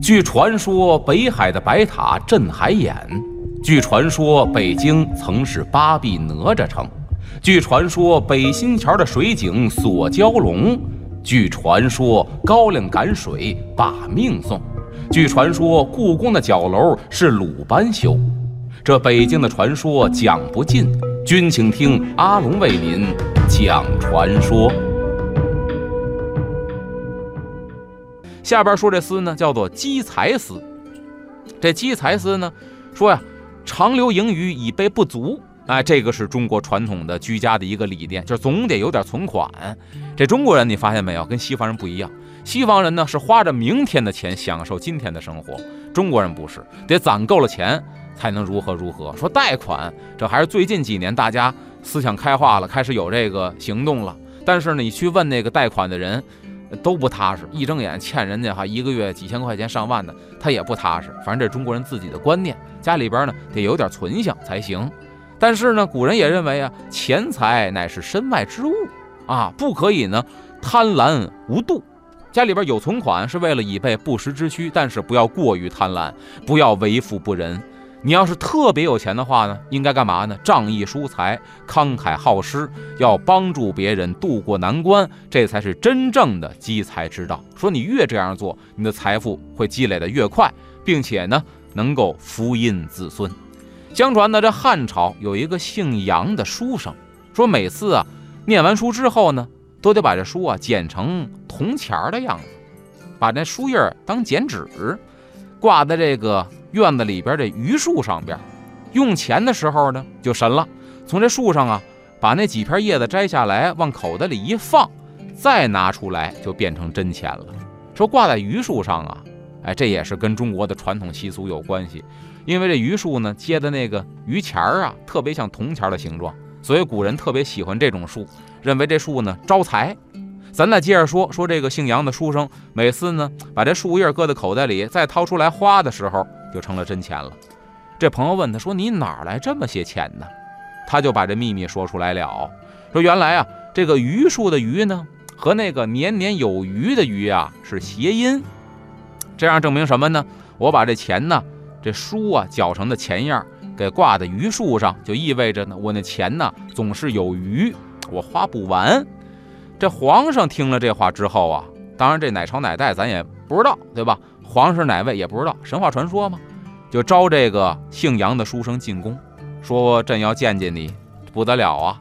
据传说，北海的白塔镇海眼；据传说，北京曾是八臂哪吒城；据传说，北新桥的水井锁蛟龙；据传说，高粱赶水把命送；据传说，故宫的角楼是鲁班修。这北京的传说讲不尽，君请听阿龙为您讲传说。下边说这诗呢，叫做积财诗。这积财诗呢，说呀，长留盈余以备不足。哎，这个是中国传统的居家的一个理念，就是总得有点存款。这中国人你发现没有，跟西方人不一样。西方人呢是花着明天的钱享受今天的生活，中国人不是，得攒够了钱。才能如何如何说贷款，这还是最近几年大家思想开化了，开始有这个行动了。但是呢，你去问那个贷款的人，都不踏实，一睁眼欠人家哈一个月几千块钱上万的，他也不踏实。反正这中国人自己的观念，家里边呢得有点存性才行。但是呢，古人也认为啊，钱财乃是身外之物啊，不可以呢贪婪无度。家里边有存款是为了以备不时之需，但是不要过于贪婪，不要为富不仁。你要是特别有钱的话呢，应该干嘛呢？仗义疏财，慷慨好施，要帮助别人渡过难关，这才是真正的积财之道。说你越这样做，你的财富会积累的越快，并且呢，能够福荫子孙。相传呢，这汉朝有一个姓杨的书生，说每次啊，念完书之后呢，都得把这书啊剪成铜钱儿的样子，把那书页当剪纸，挂在这个。院子里边这榆树上边，用钱的时候呢就神了。从这树上啊，把那几片叶子摘下来，往口袋里一放，再拿出来就变成真钱了。说挂在榆树上啊，哎，这也是跟中国的传统习俗有关系。因为这榆树呢结的那个榆钱儿啊，特别像铜钱的形状，所以古人特别喜欢这种树，认为这树呢招财。咱再接着说说这个姓杨的书生，每次呢把这树叶搁在口袋里，再掏出来花的时候，就成了真钱了。这朋友问他说：“你哪来这么些钱呢？”他就把这秘密说出来了，说：“原来啊，这个榆树的榆呢，和那个年年有余的余啊是谐音。这样证明什么呢？我把这钱呢，这书啊绞成的钱样给挂在榆树上，就意味着呢，我那钱呢总是有余，我花不完。”这皇上听了这话之后啊，当然这哪朝哪代咱也不知道，对吧？皇上是哪位也不知道，神话传说嘛，就招这个姓杨的书生进宫，说朕要见见你，不得了啊！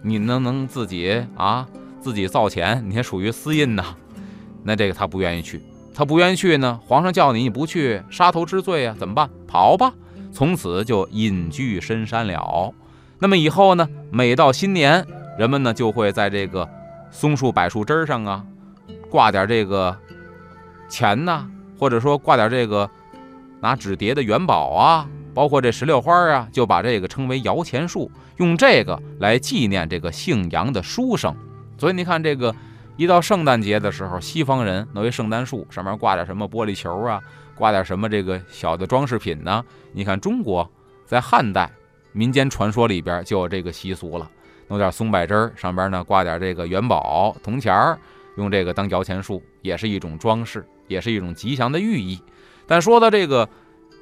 你能能自己啊自己造钱，你还属于私印呢？那这个他不愿意去，他不愿意去呢。皇上叫你你不去，杀头之罪啊，怎么办？跑吧！从此就隐居深山了。那么以后呢，每到新年，人们呢就会在这个。松树、柏树枝上啊，挂点这个钱呐，或者说挂点这个拿纸叠的元宝啊，包括这石榴花啊，就把这个称为摇钱树，用这个来纪念这个姓杨的书生。所以你看，这个一到圣诞节的时候，西方人弄一圣诞树，上面挂点什么玻璃球啊，挂点什么这个小的装饰品呢？你看中国在汉代民间传说里边就有这个习俗了。弄点松柏枝儿，上边呢挂点这个元宝、铜钱儿，用这个当摇钱树，也是一种装饰，也是一种吉祥的寓意。但说到这个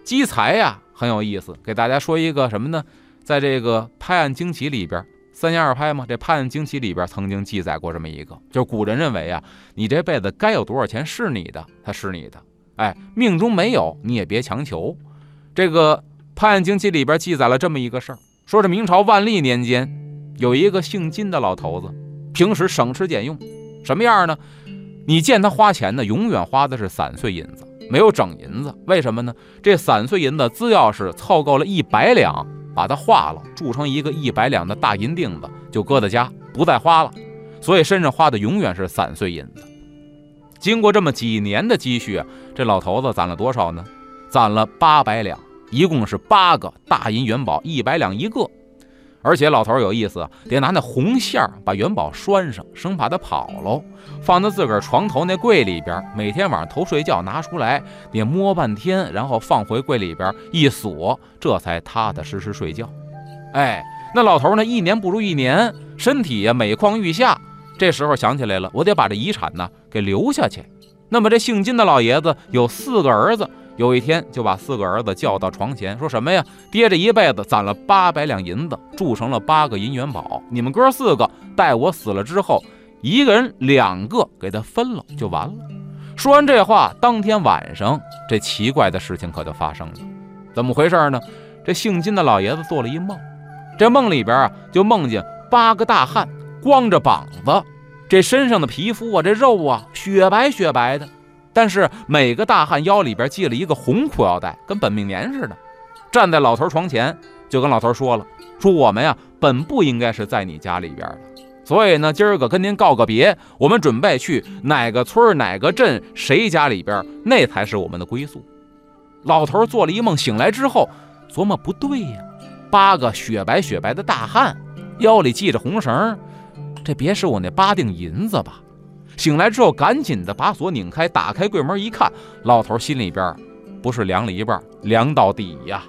积财呀，很有意思，给大家说一个什么呢？在这个《拍案惊奇》里边，三言二拍嘛，这《拍案惊奇》里边曾经记载过这么一个，就是古人认为啊，你这辈子该有多少钱是你的，它是你的，哎，命中没有你也别强求。这个《拍案惊奇》里边记载了这么一个事儿，说是明朝万历年间。有一个姓金的老头子，平时省吃俭用，什么样呢？你见他花钱呢，永远花的是散碎银子，没有整银子。为什么呢？这散碎银子，只要是凑够了一百两，把它化了，铸成一个一百两的大银锭子，就搁在家，不再花了。所以身上花的永远是散碎银子。经过这么几年的积蓄，这老头子攒了多少呢？攒了八百两，一共是八个大银元宝，一百两一个。而且老头有意思，得拿那红线把元宝拴上，生怕他跑喽。放到自个儿床头那柜里边，每天晚上头睡觉拿出来，得摸半天，然后放回柜里边一锁，这才踏踏实实睡觉。哎，那老头呢，一年不如一年，身体呀每况愈下。这时候想起来了，我得把这遗产呢给留下去。那么这姓金的老爷子有四个儿子，有一天就把四个儿子叫到床前，说什么呀？爹这一辈子攒了八百两银子，铸成了八个银元宝。你们哥四个待我死了之后，一个人两个给他分了就完了。说完这话，当天晚上这奇怪的事情可就发生了。怎么回事呢？这姓金的老爷子做了一梦，这梦里边啊就梦见八个大汉。光着膀子，这身上的皮肤啊，这肉啊，雪白雪白的。但是每个大汉腰里边系了一个红裤腰带，跟本命年似的。站在老头床前，就跟老头说了：“说我们呀，本不应该是在你家里边的，所以呢，今儿个跟您告个别，我们准备去哪个村哪个镇谁家里边，那才是我们的归宿。”老头做了一梦，醒来之后琢磨不对呀，八个雪白雪白的大汉，腰里系着红绳。这别是我那八锭银子吧？醒来之后，赶紧的把锁拧开，打开柜门一看，老头心里边不是凉了一半，凉到底呀！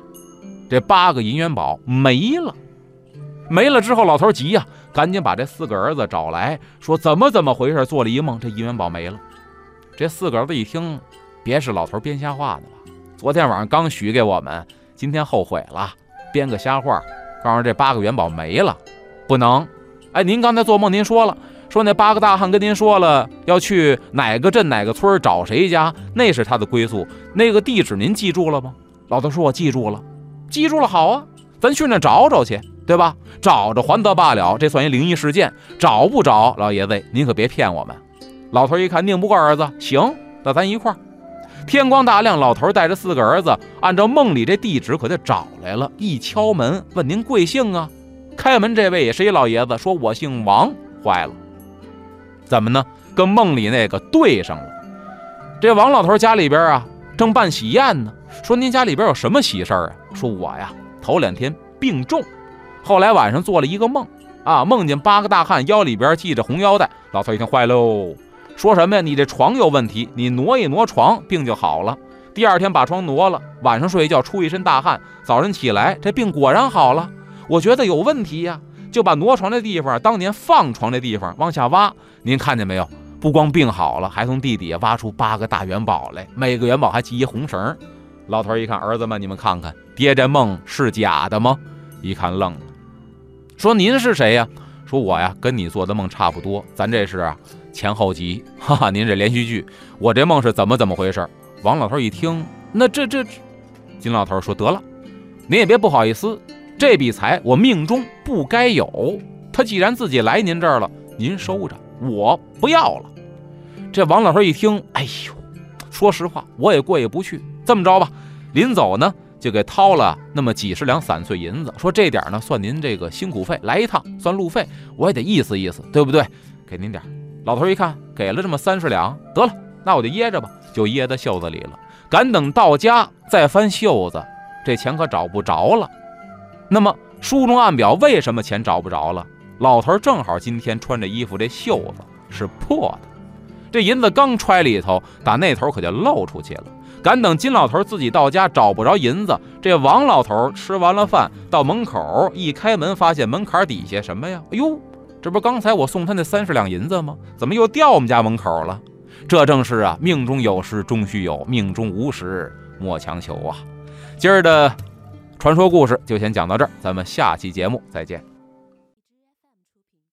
这八个银元宝没了，没了之后，老头急呀，赶紧把这四个儿子找来说：“怎么怎么回事？做了一梦，这银元宝没了。”这四个儿子一听，别是老头编瞎话的吧？昨天晚上刚许给我们，今天后悔了，编个瞎话，告诉这八个元宝没了，不能。哎，您刚才做梦，您说了，说那八个大汉跟您说了要去哪个镇哪个村找谁家，那是他的归宿，那个地址您记住了吗？老头说：“我记住了，记住了，好啊，咱去那找找去，对吧？找着还得罢了，这算一灵异事件；找不着，老爷子您可别骗我们。”老头一看拧不过儿子，行，那咱一块儿。天光大亮，老头带着四个儿子，按照梦里这地址可就找来了。一敲门，问您贵姓啊？开门这位也是一老爷子，说我姓王。坏了，怎么呢？跟梦里那个对上了。这王老头家里边啊，正办喜宴呢。说您家里边有什么喜事儿啊？说我呀，头两天病重，后来晚上做了一个梦啊，梦见八个大汉腰里边系着红腰带。老头一听坏喽，说什么呀？你这床有问题，你挪一挪床，病就好了。第二天把床挪了，晚上睡一觉出一身大汗，早晨起来这病果然好了。我觉得有问题呀，就把挪床的地方，当年放床的地方往下挖。您看见没有？不光病好了，还从地底下挖出八个大元宝来，每个元宝还系一红绳。老头一看，儿子们，你们看看，爹这梦是假的吗？一看愣了，说您是谁呀？说我呀，跟你做的梦差不多，咱这是啊前后集，哈哈，您这连续剧。我这梦是怎么怎么回事？王老头一听，那这这，金老头说得了，您也别不好意思。这笔财我命中不该有，他既然自己来您这儿了，您收着，我不要了。这王老头一听，哎呦，说实话，我也过意不去。这么着吧，临走呢，就给掏了那么几十两散碎银子，说这点呢算您这个辛苦费，来一趟算路费，我也得意思意思，对不对？给您点。老头一看，给了这么三十两，得了，那我就掖着吧，就掖在袖子里了。赶等到家再翻袖子，这钱可找不着了。那么书中暗表，为什么钱找不着了？老头正好今天穿着衣服，这袖子是破的，这银子刚揣里头，打那头可就露出去了。赶等金老头自己到家找不着银子，这王老头吃完了饭到门口一开门，发现门槛底下什么呀？哎呦，这不刚才我送他那三十两银子吗？怎么又掉我们家门口了？这正是啊，命中有时终须有，命中无时莫强求啊。今儿的。传说故事就先讲到这儿，咱们下期节目再见。